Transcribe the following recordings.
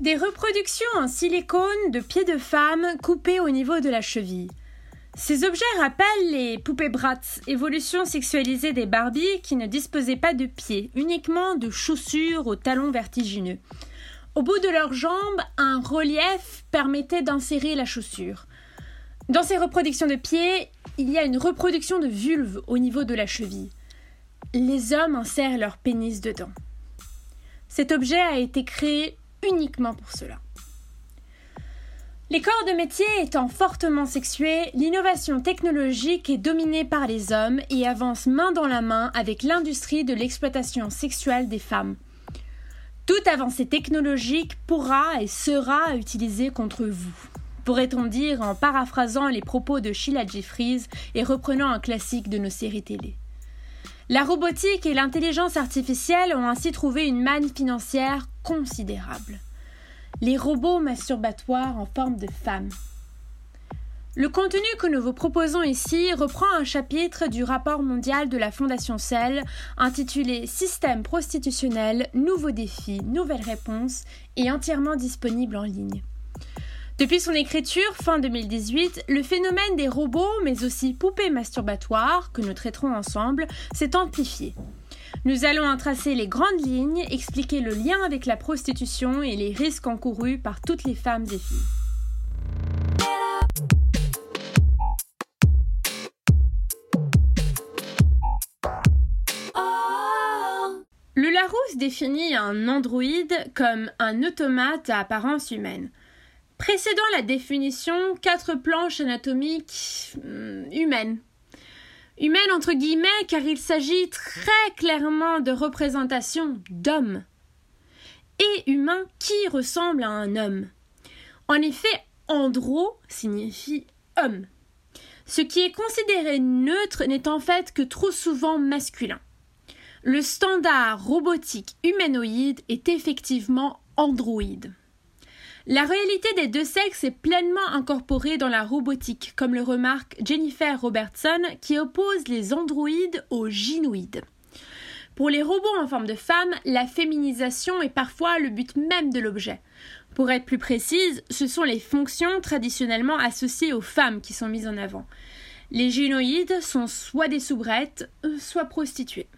Des reproductions en silicone de pieds de femmes coupés au niveau de la cheville. Ces objets rappellent les poupées Bratz, évolution sexualisée des Barbies qui ne disposaient pas de pieds, uniquement de chaussures aux talons vertigineux. Au bout de leurs jambes, un relief permettait d'insérer la chaussure. Dans ces reproductions de pieds, il y a une reproduction de vulve au niveau de la cheville. Les hommes insèrent leur pénis dedans. Cet objet a été créé uniquement pour cela. Les corps de métier étant fortement sexués, l'innovation technologique est dominée par les hommes et avance main dans la main avec l'industrie de l'exploitation sexuelle des femmes. Toute avancée technologique pourra et sera utilisée contre vous. Pourrait-on dire en paraphrasant les propos de Sheila Jeffries et reprenant un classique de nos séries télé. La robotique et l'intelligence artificielle ont ainsi trouvé une manne financière considérable les robots masturbatoires en forme de femmes. Le contenu que nous vous proposons ici reprend un chapitre du rapport mondial de la Fondation Cell intitulé Système prostitutionnel, nouveaux défis, nouvelles réponses et entièrement disponible en ligne. Depuis son écriture, fin 2018, le phénomène des robots, mais aussi poupées masturbatoires, que nous traiterons ensemble, s'est amplifié. Nous allons en tracer les grandes lignes, expliquer le lien avec la prostitution et les risques encourus par toutes les femmes et filles. Le Larousse définit un androïde comme un automate à apparence humaine. Précédant la définition, quatre planches anatomiques hmm, humaines Humaine entre guillemets car il s'agit très clairement de représentation d'hommes. Et humain qui ressemble à un homme. En effet, andro signifie homme. Ce qui est considéré neutre n'est en fait que trop souvent masculin. Le standard robotique humanoïde est effectivement androïde. La réalité des deux sexes est pleinement incorporée dans la robotique, comme le remarque Jennifer Robertson, qui oppose les androïdes aux gynoïdes. Pour les robots en forme de femme, la féminisation est parfois le but même de l'objet. Pour être plus précise, ce sont les fonctions traditionnellement associées aux femmes qui sont mises en avant. Les gynoïdes sont soit des soubrettes, euh, soit prostituées.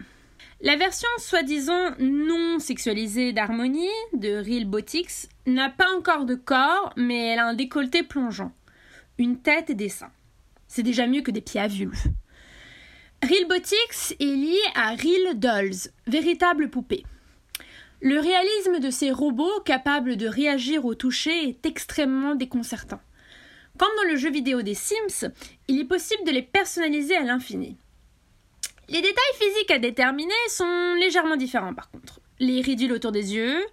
La version soi-disant non sexualisée d'Harmonie de Real Botix n'a pas encore de corps, mais elle a un décolleté plongeant, une tête et des seins. C'est déjà mieux que des pieds à vulve. Real Botix est lié à Real Dolls, véritable poupée. Le réalisme de ces robots capables de réagir au toucher est extrêmement déconcertant. Comme dans le jeu vidéo des Sims, il est possible de les personnaliser à l'infini. Les détails physiques à déterminer sont légèrement différents par contre. Les ridules autour des yeux,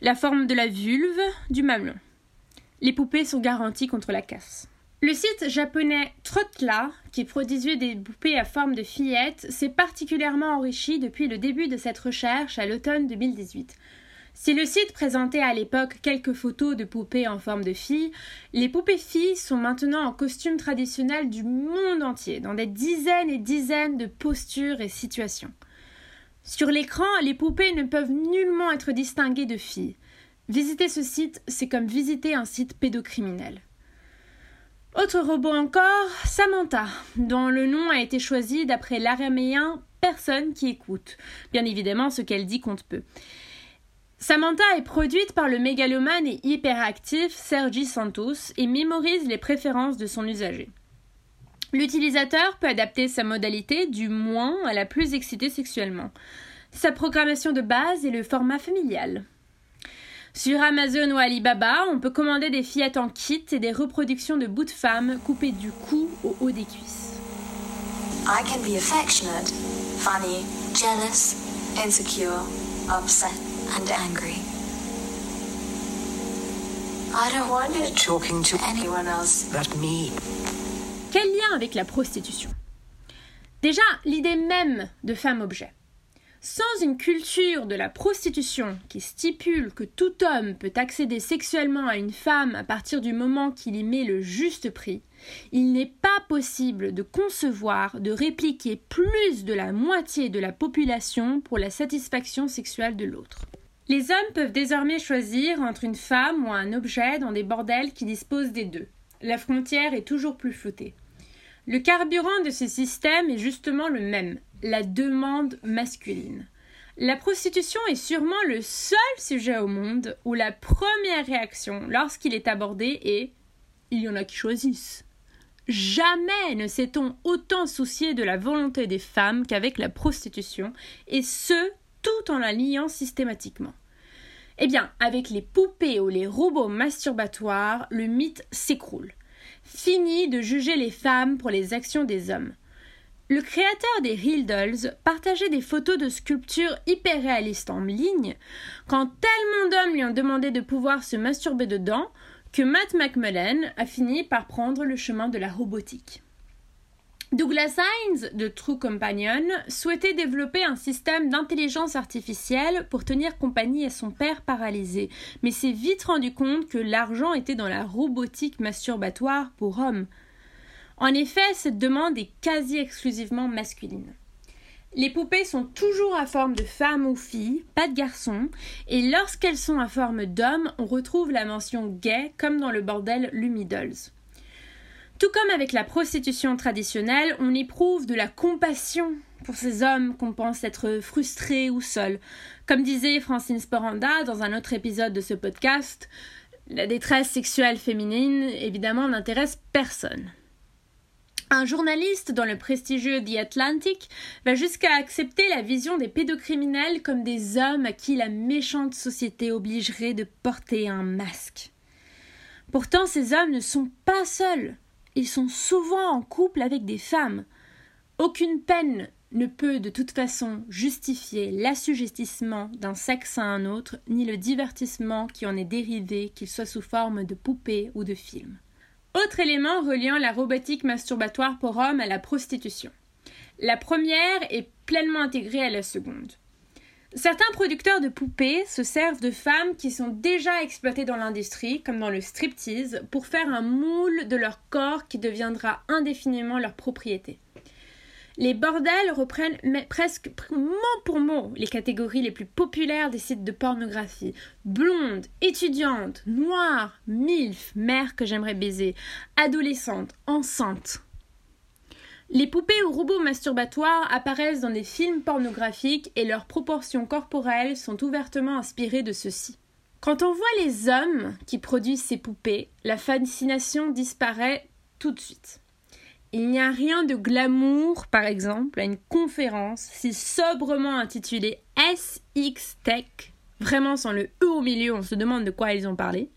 la forme de la vulve, du mamelon. Les poupées sont garanties contre la casse. Le site japonais Trotla, qui produisait des poupées à forme de fillettes, s'est particulièrement enrichi depuis le début de cette recherche à l'automne 2018. Si le site présentait à l'époque quelques photos de poupées en forme de filles, les poupées filles sont maintenant en costume traditionnel du monde entier, dans des dizaines et dizaines de postures et situations. Sur l'écran, les poupées ne peuvent nullement être distinguées de filles. Visiter ce site, c'est comme visiter un site pédocriminel. Autre robot encore, Samantha, dont le nom a été choisi d'après l'araméen personne qui écoute. Bien évidemment, ce qu'elle dit compte peu. Samantha est produite par le mégalomane et hyperactif Sergi Santos et mémorise les préférences de son usager. L'utilisateur peut adapter sa modalité du moins à la plus excitée sexuellement. Sa programmation de base est le format familial. Sur Amazon ou Alibaba, on peut commander des fillettes en kit et des reproductions de bouts de femmes coupées du cou au haut des cuisses. I can be affectionate, funny, jealous, insecure, upset and angry. I don't want you talking to anyone else but me. Quel lien avec la prostitution? Déjà, l'idée même de femme-objet. Sans une culture de la prostitution qui stipule que tout homme peut accéder sexuellement à une femme à partir du moment qu'il y met le juste prix, il n'est pas possible de concevoir de répliquer plus de la moitié de la population pour la satisfaction sexuelle de l'autre. Les hommes peuvent désormais choisir entre une femme ou un objet dans des bordels qui disposent des deux. La frontière est toujours plus floutée. Le carburant de ce système est justement le même, la demande masculine. La prostitution est sûrement le seul sujet au monde où la première réaction lorsqu'il est abordé est Il y en a qui choisissent. Jamais ne s'est-on autant soucié de la volonté des femmes qu'avec la prostitution, et ce, tout en la liant systématiquement. Eh bien, avec les poupées ou les robots masturbatoires, le mythe s'écroule. Fini de juger les femmes pour les actions des hommes. Le créateur des Real Dolls partageait des photos de sculptures hyper réalistes en ligne quand tellement d'hommes lui ont demandé de pouvoir se masturber dedans que Matt McMullen a fini par prendre le chemin de la robotique. Douglas Hines de True Companion souhaitait développer un système d'intelligence artificielle pour tenir compagnie à son père paralysé, mais s'est vite rendu compte que l'argent était dans la robotique masturbatoire pour hommes. En effet, cette demande est quasi exclusivement masculine. Les poupées sont toujours à forme de femme ou fille, pas de garçon, et lorsqu'elles sont à forme d'homme, on retrouve la mention gay comme dans le bordel Lumidolls. Tout comme avec la prostitution traditionnelle, on éprouve de la compassion pour ces hommes qu'on pense être frustrés ou seuls. Comme disait Francine Sporanda dans un autre épisode de ce podcast, la détresse sexuelle féminine, évidemment, n'intéresse personne. Un journaliste dans le prestigieux The Atlantic va jusqu'à accepter la vision des pédocriminels comme des hommes à qui la méchante société obligerait de porter un masque. Pourtant, ces hommes ne sont pas seuls ils sont souvent en couple avec des femmes. Aucune peine ne peut de toute façon justifier l'assujettissement d'un sexe à un autre, ni le divertissement qui en est dérivé, qu'il soit sous forme de poupée ou de film. Autre élément reliant la robotique masturbatoire pour hommes à la prostitution. La première est pleinement intégrée à la seconde. Certains producteurs de poupées se servent de femmes qui sont déjà exploitées dans l'industrie, comme dans le striptease, pour faire un moule de leur corps qui deviendra indéfiniment leur propriété. Les bordels reprennent presque mot pour mot les catégories les plus populaires des sites de pornographie. Blonde, étudiante, noire, milf, mère que j'aimerais baiser, adolescente, enceinte. Les poupées ou robots masturbatoires apparaissent dans des films pornographiques et leurs proportions corporelles sont ouvertement inspirées de ceux-ci. Quand on voit les hommes qui produisent ces poupées, la fascination disparaît tout de suite. Il n'y a rien de glamour, par exemple, à une conférence si sobrement intitulée SX Tech vraiment sans le E au milieu, on se demande de quoi ils ont parlé,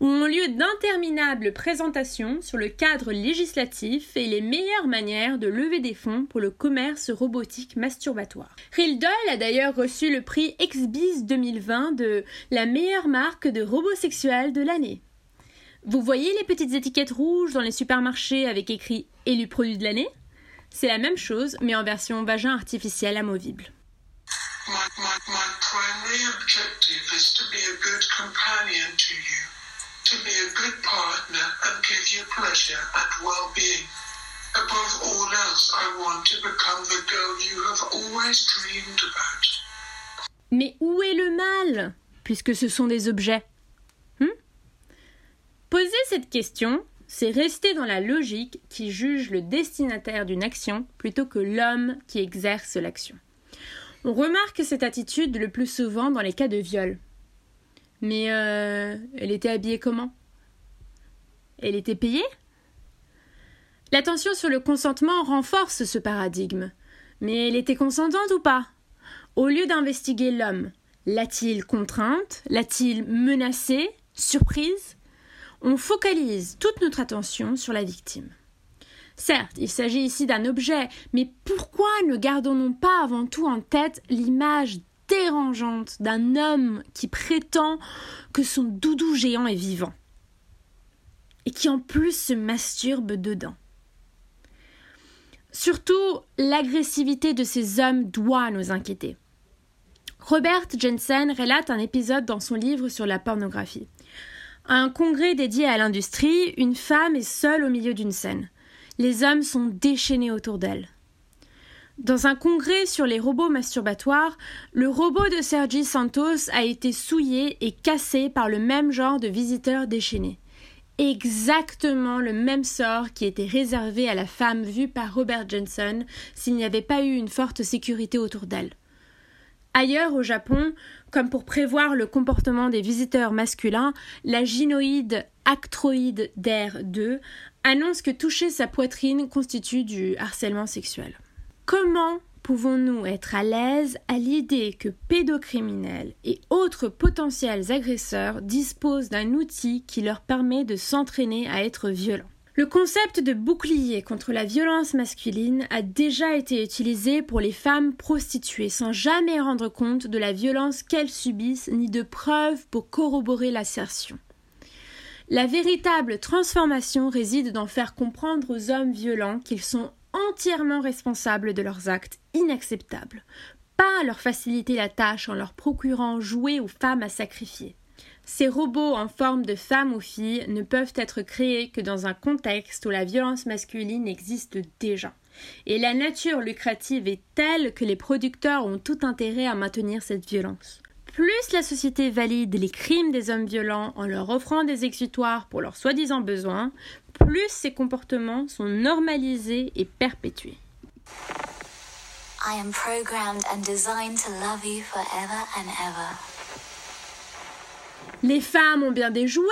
ont lieu d'interminables présentations sur le cadre législatif et les meilleures manières de lever des fonds pour le commerce robotique masturbatoire. Rildol a d'ailleurs reçu le prix XBIS 2020 de la meilleure marque de robots sexuels de l'année. Vous voyez les petites étiquettes rouges dans les supermarchés avec écrit élu produit de l'année? C'est la même chose mais en version vagin artificiel amovible. My, my, my primary objective is to be a good companion to you, to be a good partner and give you pleasure and well-being. Above all else, I want to become the girl you have always dreamed about. Mais où est le mal, puisque ce sont des objets? Hmm? Poser cette question, c'est rester dans la logique qui juge le destinataire d'une action plutôt que l'homme qui exerce l'action. On remarque cette attitude le plus souvent dans les cas de viol. Mais euh, elle était habillée comment? Elle était payée? L'attention sur le consentement renforce ce paradigme. Mais elle était consentante ou pas? Au lieu d'investiguer l'homme, l'a-t-il contrainte? L'a-t-il menacée? Surprise? On focalise toute notre attention sur la victime. Certes, il s'agit ici d'un objet, mais pourquoi ne gardons-nous pas avant tout en tête l'image dérangeante d'un homme qui prétend que son doudou géant est vivant et qui en plus se masturbe dedans? Surtout, l'agressivité de ces hommes doit nous inquiéter. Robert Jensen relate un épisode dans son livre sur la pornographie. À un congrès dédié à l'industrie, une femme est seule au milieu d'une scène. Les hommes sont déchaînés autour d'elle. Dans un congrès sur les robots masturbatoires, le robot de Sergi Santos a été souillé et cassé par le même genre de visiteurs déchaînés. Exactement le même sort qui était réservé à la femme vue par Robert Jensen s'il n'y avait pas eu une forte sécurité autour d'elle. Ailleurs au Japon, comme pour prévoir le comportement des visiteurs masculins, la gynoïde actroïde d'air 2 annonce que toucher sa poitrine constitue du harcèlement sexuel. Comment pouvons-nous être à l'aise à l'idée que pédocriminels et autres potentiels agresseurs disposent d'un outil qui leur permet de s'entraîner à être violents? Le concept de bouclier contre la violence masculine a déjà été utilisé pour les femmes prostituées sans jamais rendre compte de la violence qu'elles subissent ni de preuves pour corroborer l'assertion. La véritable transformation réside dans faire comprendre aux hommes violents qu'ils sont entièrement responsables de leurs actes inacceptables, pas leur faciliter la tâche en leur procurant jouets aux femmes à sacrifier. Ces robots en forme de femmes ou filles ne peuvent être créés que dans un contexte où la violence masculine existe déjà. Et la nature lucrative est telle que les producteurs ont tout intérêt à maintenir cette violence. Plus la société valide les crimes des hommes violents en leur offrant des exutoires pour leurs soi-disant besoins, plus ces comportements sont normalisés et perpétués. I am programmed and designed to love you forever and ever. Les femmes ont bien des jouets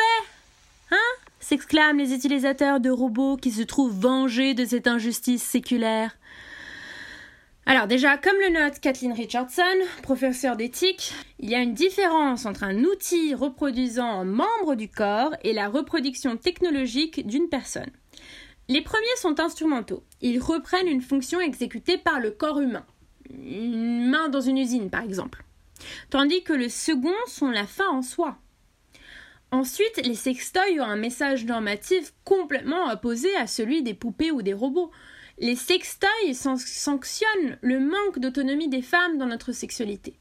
Hein s'exclament les utilisateurs de robots qui se trouvent vengés de cette injustice séculaire. Alors déjà, comme le note Kathleen Richardson, professeure d'éthique, il y a une différence entre un outil reproduisant un membre du corps et la reproduction technologique d'une personne. Les premiers sont instrumentaux. Ils reprennent une fonction exécutée par le corps humain. Une main dans une usine, par exemple. Tandis que le second sont la fin en soi. Ensuite, les sextoys ont un message normatif complètement opposé à celui des poupées ou des robots. Les sextoys sanctionnent le manque d'autonomie des femmes dans notre sexualité.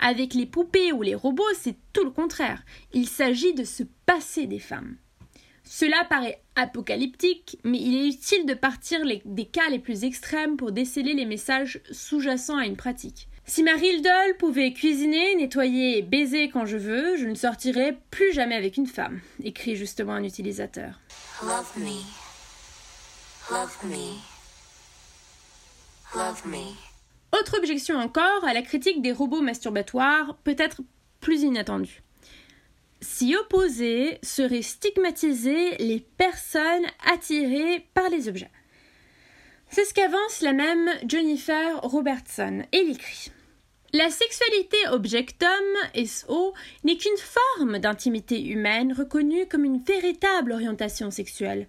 Avec les poupées ou les robots, c'est tout le contraire. Il s'agit de se passer des femmes. Cela paraît apocalyptique, mais il est utile de partir des cas les plus extrêmes pour déceler les messages sous-jacents à une pratique. Si Marie pouvait cuisiner, nettoyer et baiser quand je veux, je ne sortirais plus jamais avec une femme, écrit justement un utilisateur. Love me. Love me. Love me. Autre objection encore à la critique des robots masturbatoires, peut-être plus inattendue. S'y opposer serait stigmatiser les personnes attirées par les objets. C'est ce qu'avance la même Jennifer Robertson. Elle écrit la sexualité objectum, SO, n'est qu'une forme d'intimité humaine reconnue comme une véritable orientation sexuelle.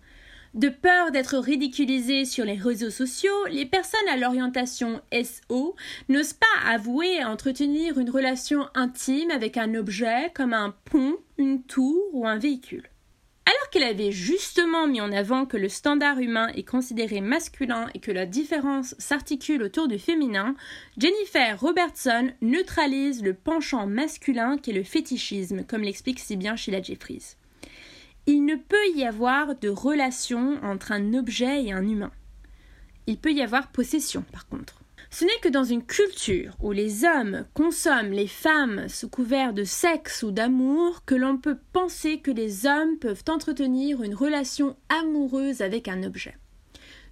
De peur d'être ridiculisées sur les réseaux sociaux, les personnes à l'orientation SO n'osent pas avouer entretenir une relation intime avec un objet comme un pont, une tour ou un véhicule. Alors qu'elle avait justement mis en avant que le standard humain est considéré masculin et que la différence s'articule autour du féminin, Jennifer Robertson neutralise le penchant masculin qu'est le fétichisme, comme l'explique si bien Sheila Jeffries. Il ne peut y avoir de relation entre un objet et un humain. Il peut y avoir possession, par contre. Ce n'est que dans une culture où les hommes consomment les femmes sous couvert de sexe ou d'amour que l'on peut penser que les hommes peuvent entretenir une relation amoureuse avec un objet.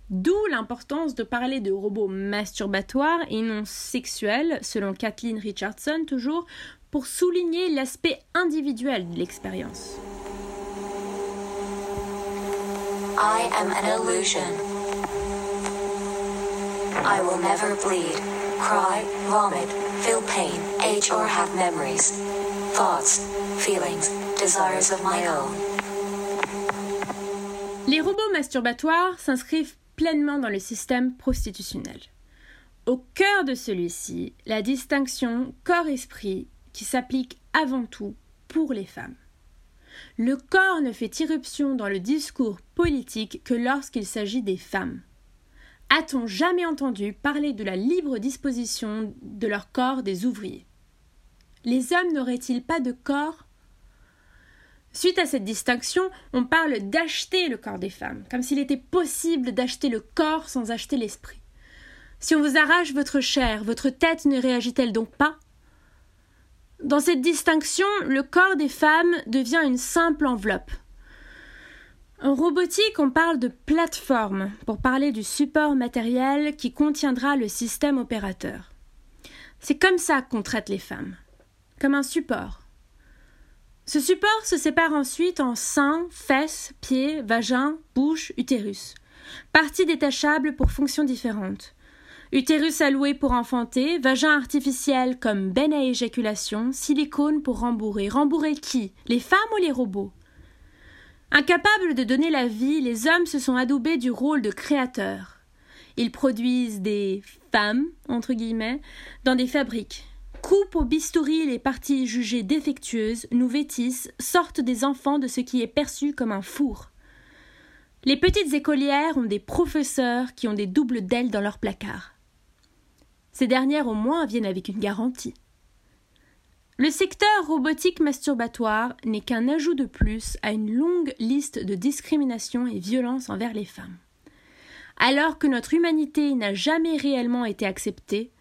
D'où l'importance de parler de robots masturbatoires et non sexuels, selon Kathleen Richardson toujours, pour souligner l'aspect individuel de l'expérience. I will never bleed, cry, vomit, feel pain, age or have memories, thoughts, feelings, desires of my own. Les robots masturbatoires s'inscrivent pleinement dans le système prostitutionnel. Au cœur de celui-ci, la distinction corps-esprit qui s'applique avant tout pour les femmes. Le corps ne fait irruption dans le discours politique que lorsqu'il s'agit des femmes. A-t-on jamais entendu parler de la libre disposition de leur corps des ouvriers? Les hommes n'auraient-ils pas de corps? Suite à cette distinction, on parle d'acheter le corps des femmes, comme s'il était possible d'acheter le corps sans acheter l'esprit. Si on vous arrache votre chair, votre tête ne réagit-elle donc pas? Dans cette distinction, le corps des femmes devient une simple enveloppe. En robotique, on parle de plateforme pour parler du support matériel qui contiendra le système opérateur. C'est comme ça qu'on traite les femmes, comme un support. Ce support se sépare ensuite en seins, fesses, pieds, vagin, bouche, utérus. Parties détachables pour fonctions différentes. Utérus alloué pour enfanter, vagin artificiel comme benne à éjaculation, silicone pour rembourrer. Rembourrer qui? Les femmes ou les robots? Incapables de donner la vie, les hommes se sont adoubés du rôle de créateurs. Ils produisent des femmes, entre guillemets, dans des fabriques. Coupent au bistouri les parties jugées défectueuses, nous vêtissent, sortent des enfants de ce qui est perçu comme un four. Les petites écolières ont des professeurs qui ont des doubles d'ailes dans leur placard. Ces dernières au moins viennent avec une garantie. Le secteur robotique masturbatoire n'est qu'un ajout de plus à une longue liste de discriminations et violences envers les femmes. Alors que notre humanité n'a jamais réellement été acceptée,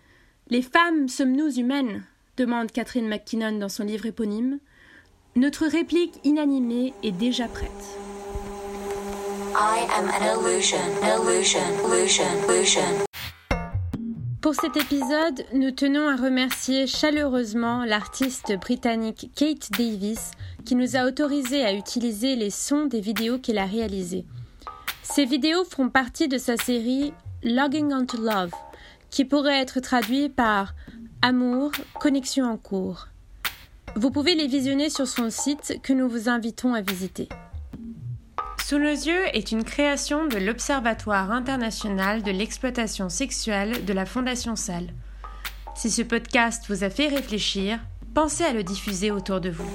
les femmes sommes-nous humaines? demande Catherine McKinnon dans son livre éponyme. Notre réplique inanimée est déjà prête. I am an illusion, illusion, illusion, illusion. Pour cet épisode, nous tenons à remercier chaleureusement l'artiste britannique Kate Davis qui nous a autorisé à utiliser les sons des vidéos qu'elle a réalisées. Ces vidéos font partie de sa série Logging Onto Love, qui pourrait être traduit par Amour, connexion en cours. Vous pouvez les visionner sur son site que nous vous invitons à visiter. Sous nos yeux est une création de l'Observatoire international de l'exploitation sexuelle de la Fondation Salle. Si ce podcast vous a fait réfléchir, pensez à le diffuser autour de vous.